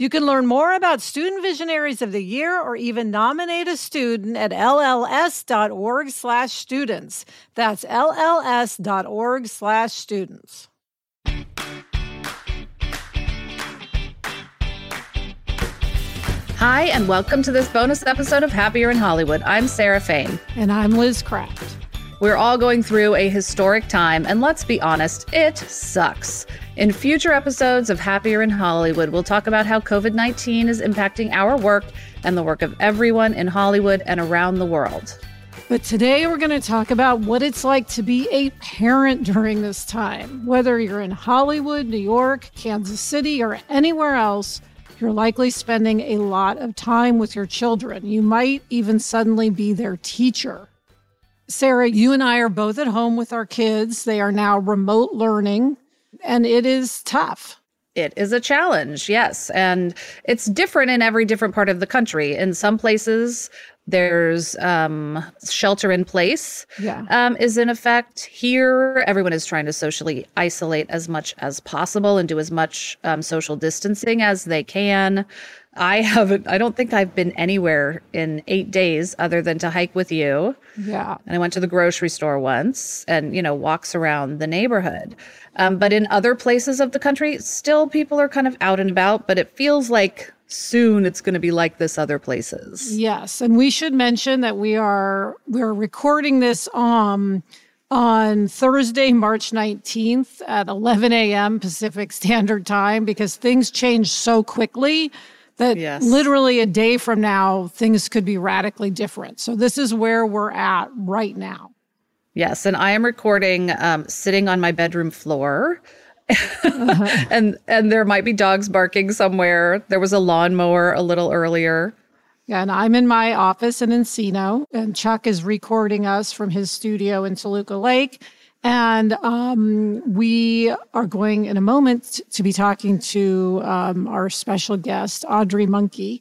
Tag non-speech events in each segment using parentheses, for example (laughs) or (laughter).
You can learn more about Student Visionaries of the Year or even nominate a student at lls.org slash students. That's lls.org slash students. Hi, and welcome to this bonus episode of Happier in Hollywood. I'm Sarah Fain. And I'm Liz Craft. We're all going through a historic time, and let's be honest, it sucks. In future episodes of Happier in Hollywood, we'll talk about how COVID 19 is impacting our work and the work of everyone in Hollywood and around the world. But today we're going to talk about what it's like to be a parent during this time. Whether you're in Hollywood, New York, Kansas City, or anywhere else, you're likely spending a lot of time with your children. You might even suddenly be their teacher. Sarah, you and I are both at home with our kids. They are now remote learning, and it is tough. It is a challenge, yes. And it's different in every different part of the country. In some places, there's um, shelter in place yeah. um, is in effect here everyone is trying to socially isolate as much as possible and do as much um, social distancing as they can I haven't, I don't think I've been anywhere in eight days other than to hike with you. Yeah. And I went to the grocery store once and, you know, walks around the neighborhood. Um, but in other places of the country, still people are kind of out and about, but it feels like soon it's going to be like this other places. Yes. And we should mention that we are, we're recording this, um, on Thursday, March 19th at 11 a.m. Pacific Standard Time because things change so quickly that yes. literally a day from now, things could be radically different. So, this is where we're at right now. Yes. And I am recording um, sitting on my bedroom floor. uh-huh. (laughs) and and there might be dogs barking somewhere. There was a lawnmower a little earlier. Yeah, and I'm in my office in Encino, and Chuck is recording us from his studio in Toluca Lake. And um, we are going in a moment to be talking to um, our special guest, Audrey Monke.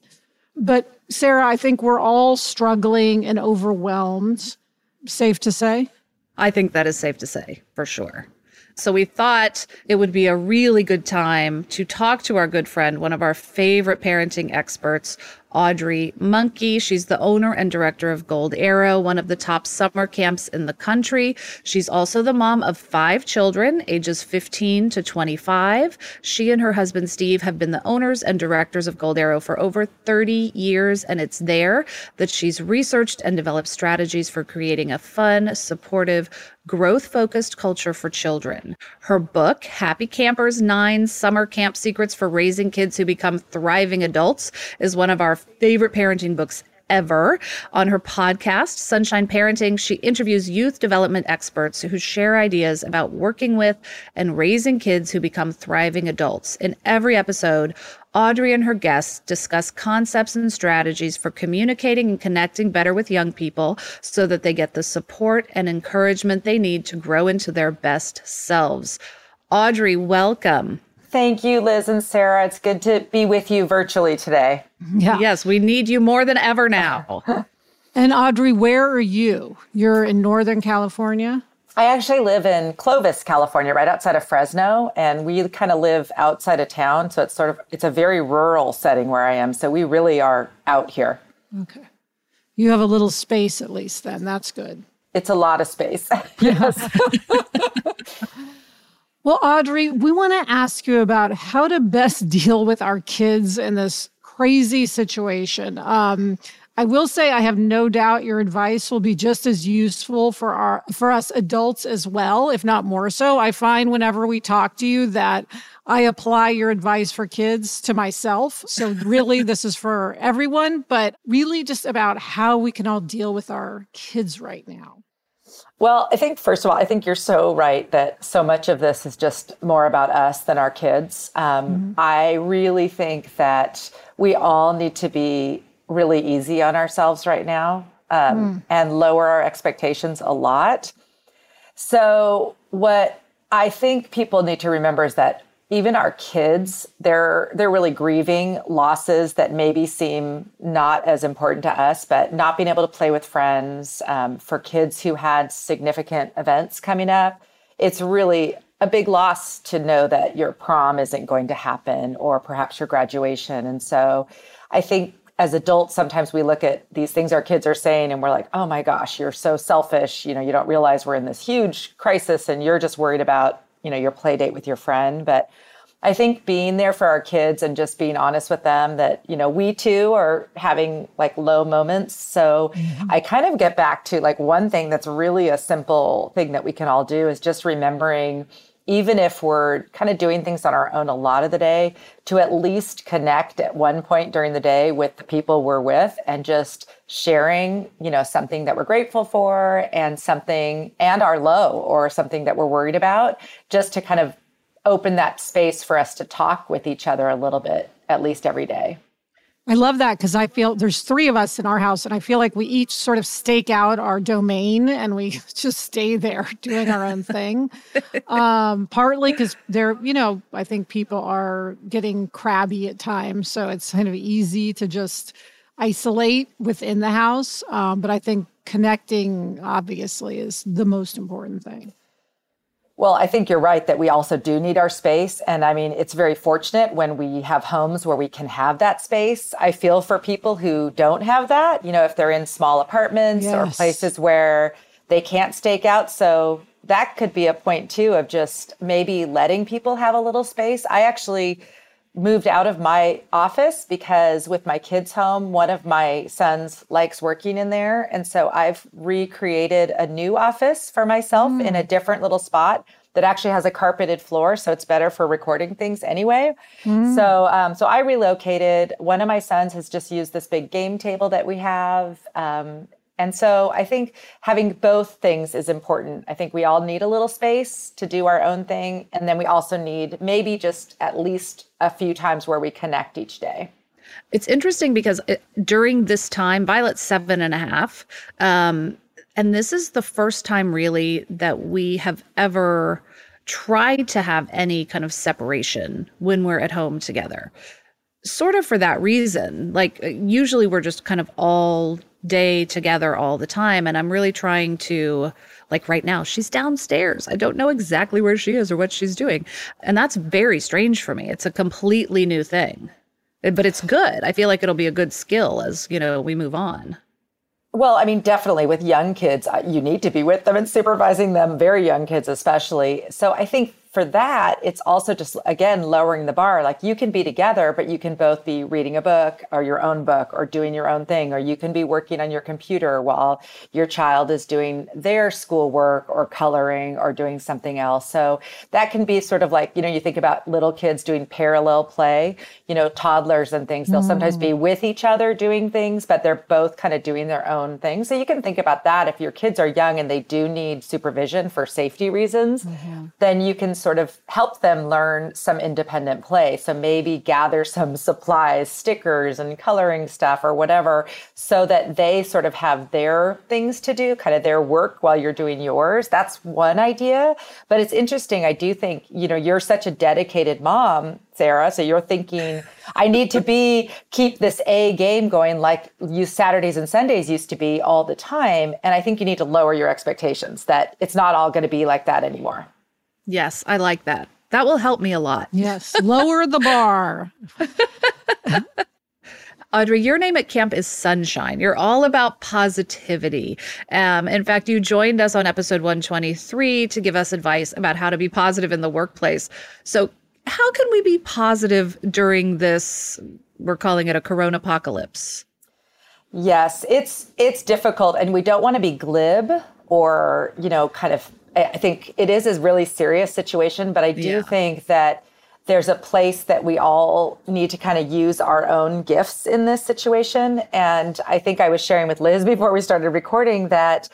But Sarah, I think we're all struggling and overwhelmed. Safe to say? I think that is safe to say, for sure. So we thought it would be a really good time to talk to our good friend, one of our favorite parenting experts, Audrey Monke. She's the owner and director of Gold Arrow, one of the top summer camps in the country. She's also the mom of five children, ages 15 to 25. She and her husband, Steve, have been the owners and directors of Gold Arrow for over 30 years, and it's there that she's researched and developed strategies for creating a fun, supportive, growth focused culture for children. Her book, Happy Campers Nine Summer Camp Secrets for Raising Kids Who Become Thriving Adults, is one of our favorite parenting books ever. On her podcast, Sunshine Parenting, she interviews youth development experts who share ideas about working with and raising kids who become thriving adults. In every episode, Audrey and her guests discuss concepts and strategies for communicating and connecting better with young people so that they get the support and encouragement they need to grow into their best selves. Audrey, welcome. Thank you, Liz and Sarah. It's good to be with you virtually today. Yeah. Yes, we need you more than ever now. (laughs) and Audrey, where are you? You're in Northern California? I actually live in Clovis, California, right outside of Fresno, and we kind of live outside of town, so it's sort of it's a very rural setting where I am. So we really are out here. Okay. You have a little space at least then. That's good. It's a lot of space. yes. (laughs) (laughs) Well, Audrey, we want to ask you about how to best (laughs) deal with our kids in this crazy situation. Um, I will say I have no doubt your advice will be just as useful for our for us adults as well, if not more so. I find whenever we talk to you that I apply your advice for kids to myself. So really (laughs) this is for everyone, but really just about how we can all deal with our kids right now. Well, I think, first of all, I think you're so right that so much of this is just more about us than our kids. Um, mm-hmm. I really think that we all need to be really easy on ourselves right now um, mm. and lower our expectations a lot. So, what I think people need to remember is that even our kids they're they're really grieving losses that maybe seem not as important to us but not being able to play with friends um, for kids who had significant events coming up it's really a big loss to know that your prom isn't going to happen or perhaps your graduation. And so i think as adults sometimes we look at these things our kids are saying and we're like oh my gosh you're so selfish. You know you don't realize we're in this huge crisis and you're just worried about you know your play date with your friend but i think being there for our kids and just being honest with them that you know we too are having like low moments so mm-hmm. i kind of get back to like one thing that's really a simple thing that we can all do is just remembering even if we're kind of doing things on our own a lot of the day, to at least connect at one point during the day with the people we're with and just sharing, you know, something that we're grateful for and something and our low or something that we're worried about, just to kind of open that space for us to talk with each other a little bit, at least every day. I love that because I feel there's three of us in our house, and I feel like we each sort of stake out our domain and we (laughs) just stay there (laughs) doing our own thing. (laughs) um, partly because they're, you know, I think people are getting crabby at times. So it's kind of easy to just isolate within the house. Um, but I think connecting, obviously, is the most important thing. Well, I think you're right that we also do need our space. And I mean, it's very fortunate when we have homes where we can have that space. I feel for people who don't have that, you know, if they're in small apartments yes. or places where they can't stake out. So that could be a point too of just maybe letting people have a little space. I actually moved out of my office because with my kids home, one of my sons likes working in there. And so I've recreated a new office for myself mm. in a different little spot that actually has a carpeted floor, so it's better for recording things anyway. Mm. So, um, so I relocated. One of my sons has just used this big game table that we have, um, and so I think having both things is important. I think we all need a little space to do our own thing. And then we also need maybe just at least a few times where we connect each day. It's interesting because it, during this time, Violet's seven and a half. Um, and this is the first time really that we have ever tried to have any kind of separation when we're at home together sort of for that reason. Like, usually we're just kind of all day together all the time. And I'm really trying to, like right now, she's downstairs. I don't know exactly where she is or what she's doing. And that's very strange for me. It's a completely new thing, but it's good. I feel like it'll be a good skill as, you know, we move on. Well, I mean, definitely with young kids, uh, you need to be with them and supervising them, very young kids especially. So I think for that, it's also just, again, lowering the bar. Like you can be together, but you can both be reading a book or your own book or doing your own thing, or you can be working on your computer while your child is doing their schoolwork or coloring or doing something else. So that can be sort of like, you know, you think about little kids doing parallel play, you know, toddlers and things. They'll mm. sometimes be mm. with each other doing things, but they're both kind of doing their own thing. So you can think about that. If your kids are young and they do need supervision for safety reasons, mm-hmm. then you can sort of help them learn some independent play. So maybe gather some supplies, stickers and coloring stuff or whatever, so that they sort of have their things to do, kind of their work while you're doing yours. That's one idea. But it's interesting. I do think, you know, you're such a dedicated mom, Sarah. So you're thinking, I need to be, keep this A game going like you Saturdays and Sundays used to be all the time. And I think you need to lower your expectations that it's not all going to be like that anymore. Yes, I like that. That will help me a lot. Yes, lower the bar. (laughs) Audrey, your name at camp is Sunshine. You're all about positivity. Um, in fact, you joined us on episode 123 to give us advice about how to be positive in the workplace. So, how can we be positive during this we're calling it a corona apocalypse. Yes, it's it's difficult and we don't want to be glib or, you know, kind of I think it is a really serious situation, but I do yeah. think that there's a place that we all need to kind of use our own gifts in this situation. And I think I was sharing with Liz before we started recording that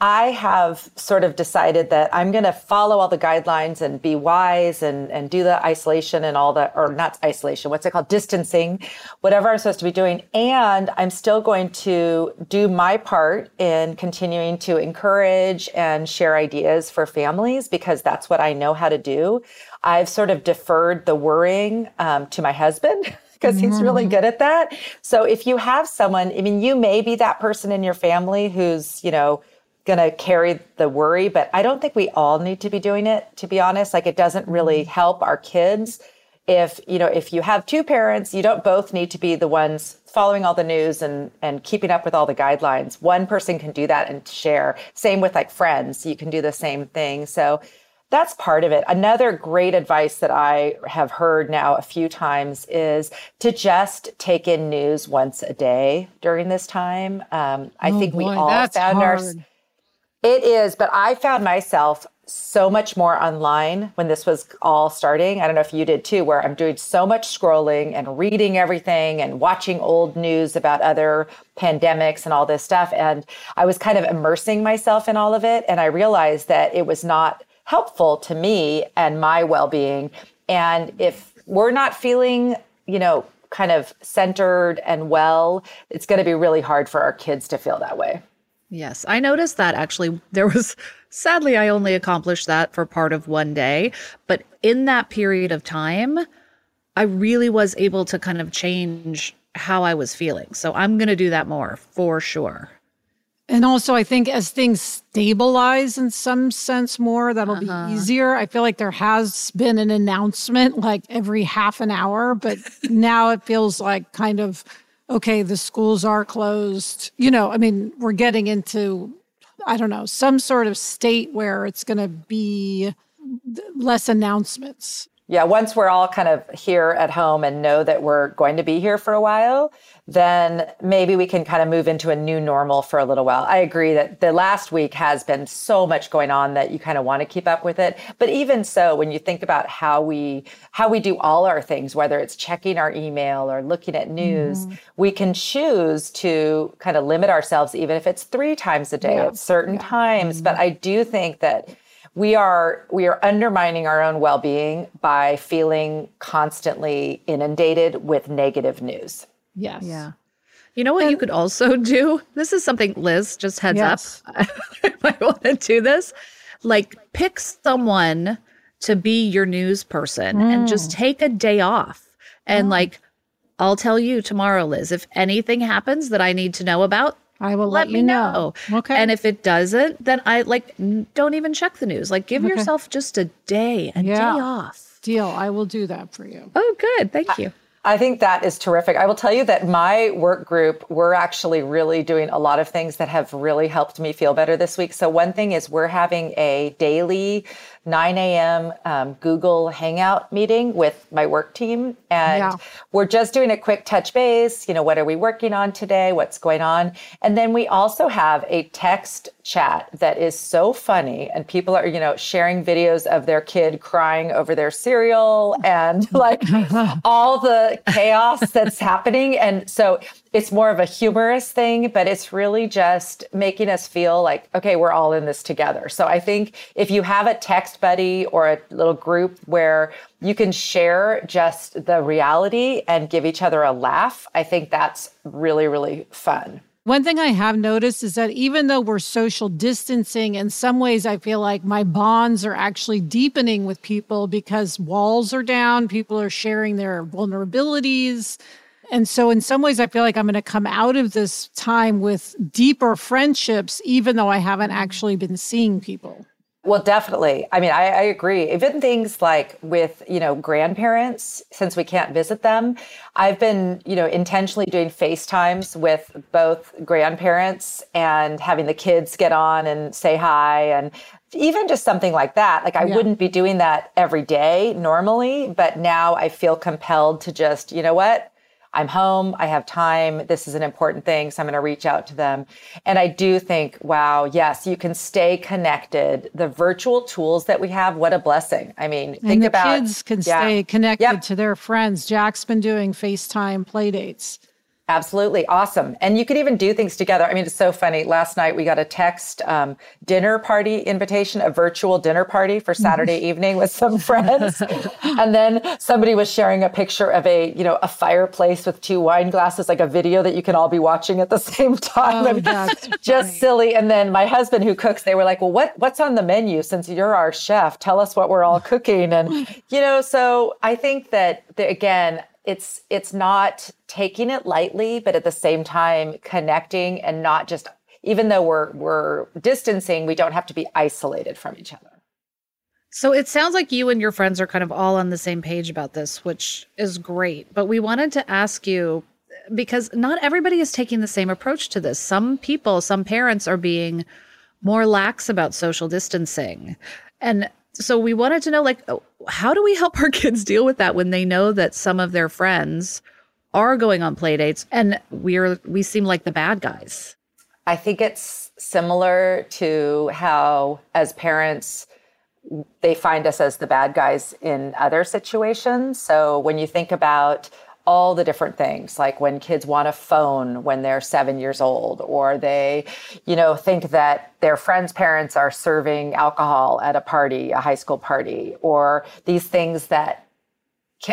I have sort of decided that I'm going to follow all the guidelines and be wise and, and do the isolation and all the, or not isolation, what's it called? Distancing, whatever I'm supposed to be doing. And I'm still going to do my part in continuing to encourage and share ideas for families because that's what I know how to do. I've sort of deferred the worrying um, to my husband. (laughs) because he's really mm-hmm. good at that. So if you have someone, I mean, you may be that person in your family who's, you know, going to carry the worry, but I don't think we all need to be doing it, to be honest. Like it doesn't really mm-hmm. help our kids. If, you know, if you have two parents, you don't both need to be the ones following all the news and, and keeping up with all the guidelines. One person can do that and share. Same with like friends. You can do the same thing. So that's part of it. Another great advice that I have heard now a few times is to just take in news once a day during this time. Um, I oh think boy, we all found our it is, but I found myself so much more online when this was all starting. I don't know if you did too, where I'm doing so much scrolling and reading everything and watching old news about other pandemics and all this stuff. And I was kind of immersing myself in all of it. And I realized that it was not helpful to me and my well being. And if we're not feeling, you know, kind of centered and well, it's going to be really hard for our kids to feel that way. Yes, I noticed that actually. (laughs) There was, sadly, I only accomplished that for part of one day. But in that period of time, I really was able to kind of change how I was feeling. So I'm going to do that more for sure. And also, I think as things stabilize in some sense more, that'll uh-huh. be easier. I feel like there has been an announcement like every half an hour, but now it feels like kind of okay, the schools are closed. You know, I mean, we're getting into, I don't know, some sort of state where it's going to be less announcements. Yeah, once we're all kind of here at home and know that we're going to be here for a while, then maybe we can kind of move into a new normal for a little while. I agree that the last week has been so much going on that you kind of want to keep up with it. But even so, when you think about how we how we do all our things, whether it's checking our email or looking at news, mm. we can choose to kind of limit ourselves even if it's 3 times a day yeah. at certain yeah. times, mm. but I do think that we are we are undermining our own well-being by feeling constantly inundated with negative news. Yes. Yeah. You know what and, you could also (laughs) do? This is something Liz just heads yes. up. (laughs) I might want to do this. Like pick someone to be your news person mm. and just take a day off. And mm. like I'll tell you tomorrow, Liz, if anything happens that I need to know about, I will let, let me know. know. Okay. And if it doesn't, then I like don't even check the news. Like give okay. yourself just a day, a yeah. day off. Deal. I will do that for you. Oh, good. Thank you. I think that is terrific. I will tell you that my work group, we're actually really doing a lot of things that have really helped me feel better this week. So, one thing is we're having a daily 9 a.m. Um, Google Hangout meeting with my work team. And yeah. we're just doing a quick touch base. You know, what are we working on today? What's going on? And then we also have a text chat that is so funny. And people are, you know, sharing videos of their kid crying over their cereal and like (laughs) all the chaos that's happening. And so it's more of a humorous thing, but it's really just making us feel like, okay, we're all in this together. So I think if you have a text buddy or a little group where you can share just the reality and give each other a laugh, I think that's really, really fun. One thing I have noticed is that even though we're social distancing, in some ways I feel like my bonds are actually deepening with people because walls are down, people are sharing their vulnerabilities and so, in some ways, I feel like I'm going to come out of this time with deeper friendships, even though I haven't actually been seeing people. Well, definitely. I mean, I, I, agree. Even things like with, you know, grandparents, since we can't visit them, I've been, you know, intentionally doing FaceTimes with both grandparents and having the kids get on and say hi. And even just something like that. Like, I yeah. wouldn't be doing that every day normally, but now I feel compelled to just, you know what? I'm home, I have time, this is an important thing, so I'm going to reach out to them. And I do think, wow, yes, you can stay connected. The virtual tools that we have, what a blessing. I mean, and think the about kids can yeah. stay connected yep. to their friends. Jack's been doing FaceTime play dates. Absolutely. Awesome. And you could even do things together. I mean, it's so funny. Last night we got a text um, dinner party invitation, a virtual dinner party for Saturday mm-hmm. evening with some (laughs) friends. and then somebody was sharing a picture of a, you know, a fireplace with two wine glasses, like a video that you can all be watching at the (laughs) same time. Oh, that's (laughs) just funny. silly. And then my husband who cooks, they were like, well, what, what's on the menu since you're our chef? Tell us what we're all cooking. And, you know, so I think that, the, again, it's it's not taking it lightly but at the same time connecting and not just even though we're we're distancing we don't have to be isolated from each other. So it sounds like you and your friends are kind of all on the same page about this which is great. But we wanted to ask you because not everybody is taking the same approach to this. Some people some parents are being more lax about social distancing. And so we wanted to know like oh, how do we help our (laughs) kids deal with that when they know that some of their friends are going on play dates and we're we seem like the bad guys? I think it's similar to how as parents they find us as the bad guys in other situations. So when you think about all the different things like when kids want a phone when they're seven years old or they you know think that their friends parents are serving alcohol at a party a high school party or these things that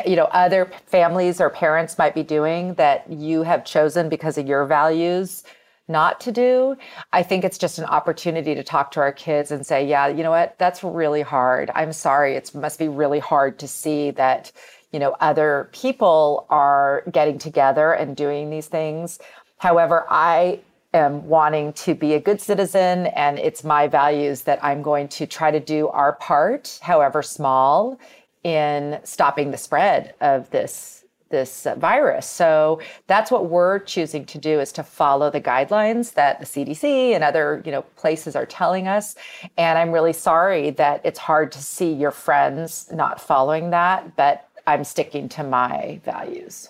you know other families or parents might be doing that you have chosen because of your values not to do. I think it's just an opportunity to talk to our kids and say yeah you know what? That's really hard. I'm sorry. It must be really hard to see that you know, other people are getting together and doing these things. However, I am wanting to be a good citizen and it's my values that I'm going to try to do our part, however small, in stopping the spread of this this virus. So that's what we're choosing to do is to follow the guidelines that the CDC and other, you know, places are telling us. And I'm really sorry that it's hard to see your friends not following that, but I'm sticking to my values.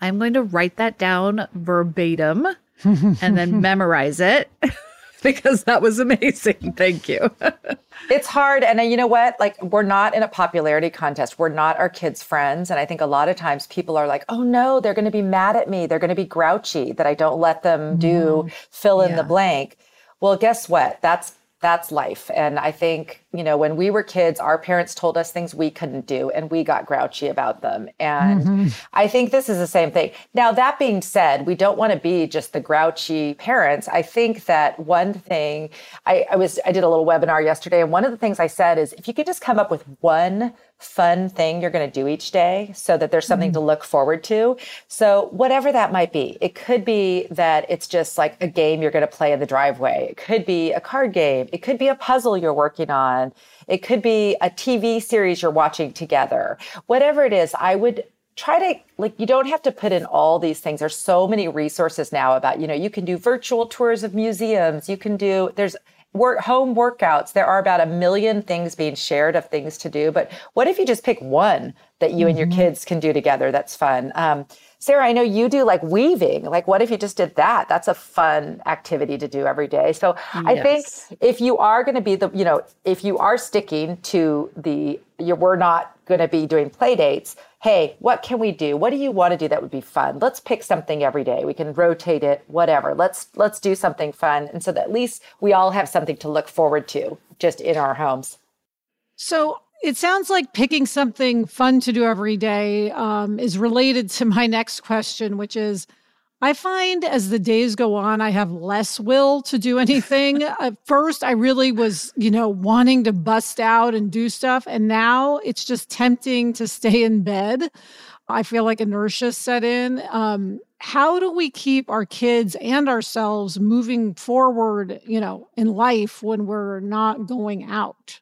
I'm going to write that down verbatim and then (laughs) memorize it (laughs) because that was amazing. Thank you. (laughs) it's hard. And you know what? Like, we're not in a popularity contest. We're not our kids' friends. And I think a lot of times people are like, oh no, they're going to be mad at me. They're going to be grouchy that I don't let them do mm, fill in yeah. the blank. Well, guess what? That's that's life. And I think, you know, when we were kids, our parents told us things we couldn't do and we got grouchy about them. And mm-hmm. I think this is the same thing. Now, that being said, we don't want to be just the grouchy parents. I think that one thing I, I was, I did a little webinar yesterday, and one of the things I said is if you could just come up with one fun thing you're going to do each day so that there's something mm-hmm. to look forward to. So, whatever that might be, it could be that it's just like a game you're going to play in the driveway. It could be a card game. It could be a puzzle you're working on. It could be a TV series you're watching together. Whatever it is, I would try to like you don't have to put in all these things there's so many resources now about you know you can do virtual tours of museums you can do there's work home workouts there are about a million things being shared of things to do but what if you just pick one that you mm-hmm. and your mm-hmm. kids can do together that's fun um, sarah i know you do like weaving like what if you just did that that's a fun activity to do every day so yes. i think if you are going to be the you know if you are sticking to the you, we're not going to be doing play dates hey, what can we do? What do you want to do that would be fun? Let's pick something every day. We can rotate it, whatever. Let's let's do something fun. And so that at least we all have something to look forward to just in our homes. So it sounds like picking something fun to do every day um, is related to my next question, which is I find as the days go on, I have less will to do anything. (laughs) At first, I really was, you know, wanting to bust out and do stuff. And now it's just tempting to stay in bed. I feel like inertia set in. Um, how do we keep our kids and ourselves moving forward, you know, in life when we're not going out?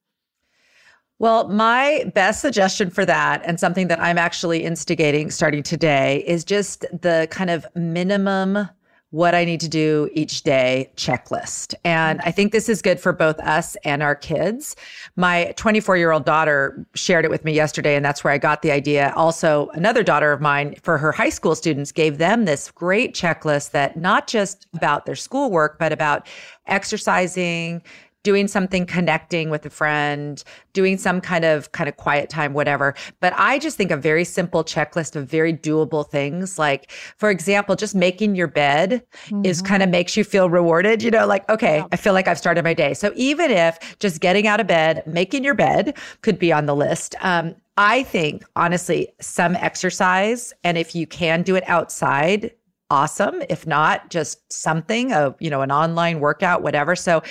Well, my best suggestion for that, and something that I'm actually instigating starting today, is just the kind of minimum what I need to do each day checklist. And I think this is good for both us and our kids. My 24 year old daughter shared it with me yesterday, and that's where I got the idea. Also, another daughter of mine, for her high school students, gave them this great checklist that not just about their schoolwork, but about exercising, doing something connecting with a friend, doing some kind of kind of quiet time whatever. But I just think a very simple checklist of very doable things like for example, just making your bed mm-hmm. is kind of makes you feel rewarded, you know, like okay. I feel like I've started my day. So even if just getting out of bed, making your bed could be on the list. Um, I think honestly, some exercise and if you can do it outside, awesome. If not, just something, a you know, an online workout, whatever. So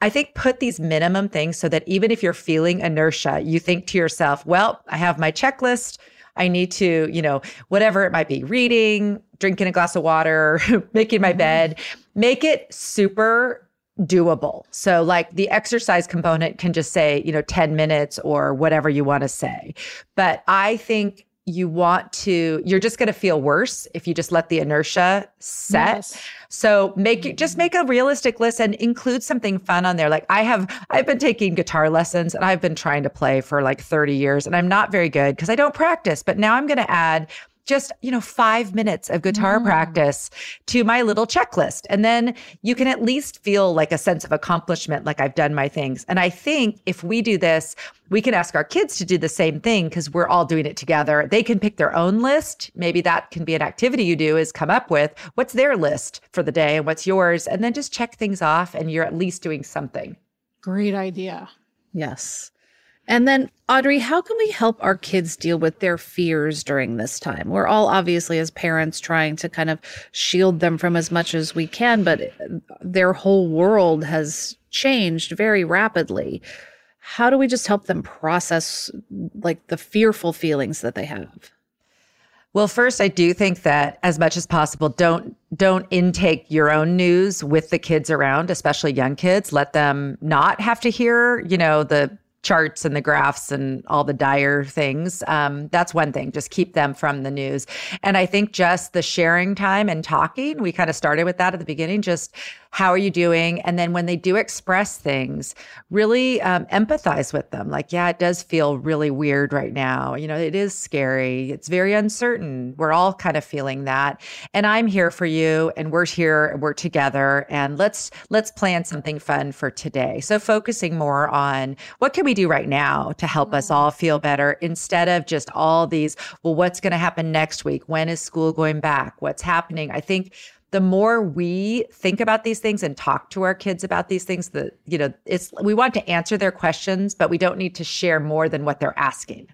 I think put these minimum things so that even if you're feeling inertia, you think to yourself, well, I have my checklist. I need to, you know, whatever it might be, reading, drinking a glass of water, (laughs) making my mm-hmm. bed, make it super doable. So like the exercise component can just say, you know, 10 minutes or whatever you want to say. But I think you want to you're just going to feel worse if you just let the inertia set yes. so make just make a realistic list and include something fun on there like i have i've been taking guitar lessons and i've been trying to play for like 30 years and i'm not very good because i don't practice but now i'm going to add just, you know, five minutes of guitar mm. practice to my little checklist. And then you can at least feel like a sense of accomplishment, like I've done my things. And I think if we do this, we can ask our kids to do the same thing because we're all doing it together. They can pick their own list. Maybe that can be an activity you do is come up with what's their list for the day and what's yours. And then just check things off and you're at least doing something. Great idea. Yes. And then, Audrey, how can we help our kids deal with their fears during this time? We're all obviously, as parents, trying to kind of shield them from as much as we can, but uh, their whole world has changed very rapidly. How do we just help them process like the fearful feelings that they have? Well, first, I do think that as much as possible, don't don't intake your own news with the kids around, especially young kids. Let them not have to hear, you know, the charts and the graphs and all the dire things. Um, that's one thing. Just keep them from the news. And I think just the sharing time and talking, we kind of started with that at the beginning. Just how are you doing? And then when they do express things, really um, empathize with them. Like, yeah, it does feel really weird right now. You know, it is scary. It's very uncertain. We're all kind of feeling that. And I'm here for you and we're here and we're together and let's let's plan something fun for today. So focusing more on what can we do right now to help us all feel better instead of just all these, well, what's going to happen next week? When is school going back? What's happening? I think the more we think about these things and talk to our kids about these things that you know it's we want to answer their questions but we don't need to share more than what they're asking.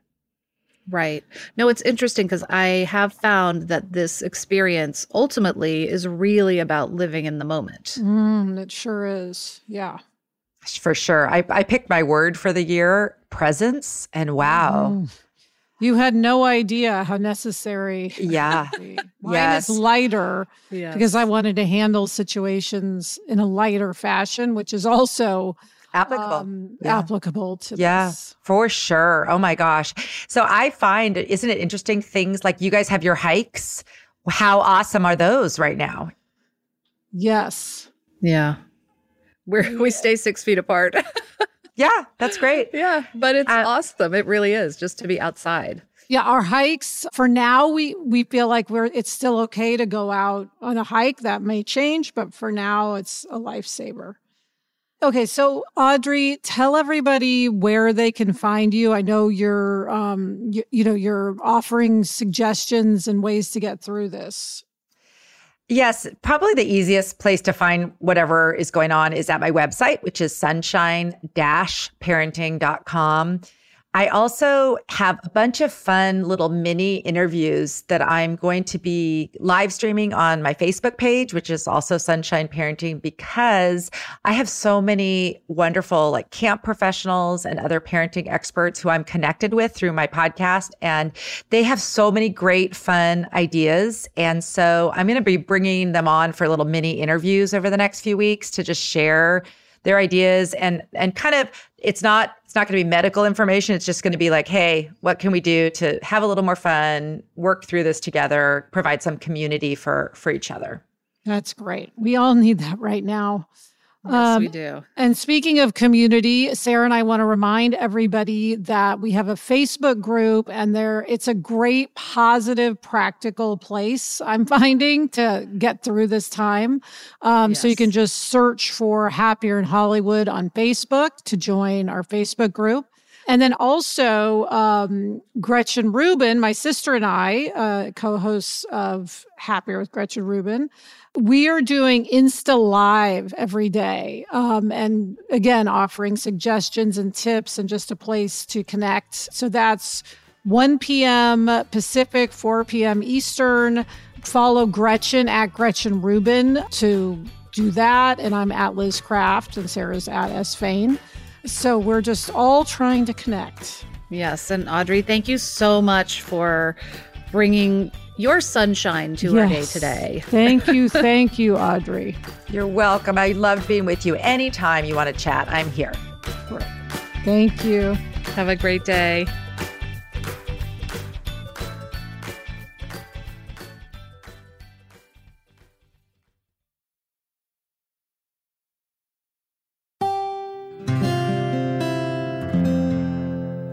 Right. No it's interesting because i have found that this experience ultimately is really about living in the moment. Mm, it sure is. Yeah. For sure. I, I picked my word for the year presence and wow. Mm. You had no idea how necessary. Yeah. Mine yes. is lighter yes. because I wanted to handle situations in a lighter fashion, which is also applicable um, yeah. applicable to yeah this. for sure oh my gosh so i find isn't it interesting things like you guys have your hikes how awesome are those right now yes yeah we we stay six feet apart (laughs) Yeah, that's great. (laughs) yeah, but it's uh, awesome. It really is just to be outside. Yeah, our hikes for now we we feel like we're it's still okay to go out on a hike. That may change, but for now it's a lifesaver. Okay, so Audrey, tell everybody where they can find you. I know you're um you, you know you're offering suggestions and ways to get through this. Yes, probably the easiest place to find whatever is going on is at my website, which is sunshine parenting.com. I also have a bunch of fun little mini interviews that I'm going to be live streaming on my Facebook page, which is also Sunshine Parenting, because I have so many wonderful like camp professionals and other parenting experts who I'm connected with through my podcast. And they have so many great fun ideas. And so I'm going to be bringing them on for little mini interviews over the next few weeks to just share their ideas and and kind of it's not it's not going to be medical information it's just going to be like hey what can we do to have a little more fun work through this together provide some community for for each other That's great. We all need that right now. Yes, um, we do. And speaking of community, Sarah and I want to remind everybody that we have a Facebook group and there it's a great positive practical place I'm (laughs) finding to get through this time. Um, yes. so you can just search for Happier in Hollywood on Facebook to join our Facebook group. And then also, um, Gretchen Rubin, my sister and I, uh, co hosts of Happier with Gretchen Rubin, we are doing Insta Live every day. Um, and again, offering suggestions and tips and just a place to connect. So that's 1 p.m. Pacific, 4 p.m. Eastern. Follow Gretchen at Gretchen Rubin to do that. And I'm at Liz Craft and Sarah's at S. Fain. So we're just all trying to connect. Yes. And Audrey, thank you so much for bringing your sunshine to yes. our day today. (laughs) Thank you. Thank you, Audrey. You're welcome. I loved being with you. Anytime you want to chat, I'm here. Thank you. Have a great day.